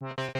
you